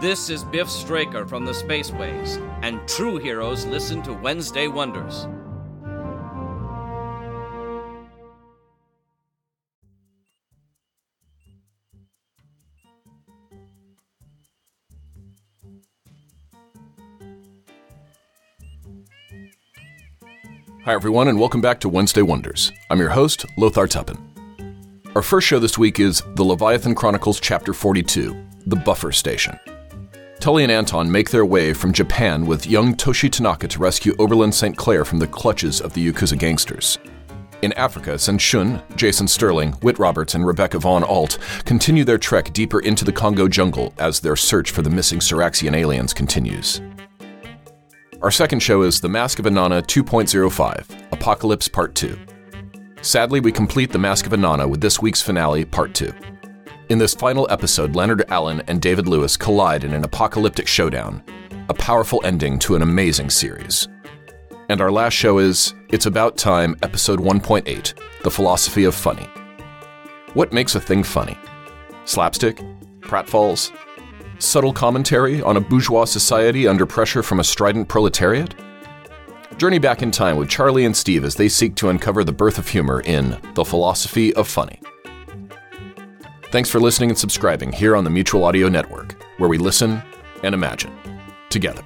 This is Biff Straker from the Spaceways, and true heroes listen to Wednesday Wonders. Hi, everyone, and welcome back to Wednesday Wonders. I'm your host, Lothar Tuppen. Our first show this week is The Leviathan Chronicles, Chapter 42 The Buffer Station. Tully and Anton make their way from Japan with young Toshi Tanaka to rescue Oberlin St. Clair from the clutches of the Yakuza gangsters. In Africa, Sen Jason Sterling, Whit Roberts, and Rebecca Vaughn Alt continue their trek deeper into the Congo jungle as their search for the missing Saraxian aliens continues. Our second show is The Mask of Inanna 2.05 Apocalypse Part 2. Sadly, we complete The Mask of Inanna with this week's finale, Part 2. In this final episode, Leonard Allen and David Lewis collide in an apocalyptic showdown, a powerful ending to an amazing series. And our last show is It's About Time, Episode 1.8 The Philosophy of Funny. What makes a thing funny? Slapstick? Pratfalls? Subtle commentary on a bourgeois society under pressure from a strident proletariat? Journey back in time with Charlie and Steve as they seek to uncover the birth of humor in The Philosophy of Funny. Thanks for listening and subscribing here on the Mutual Audio Network, where we listen and imagine together.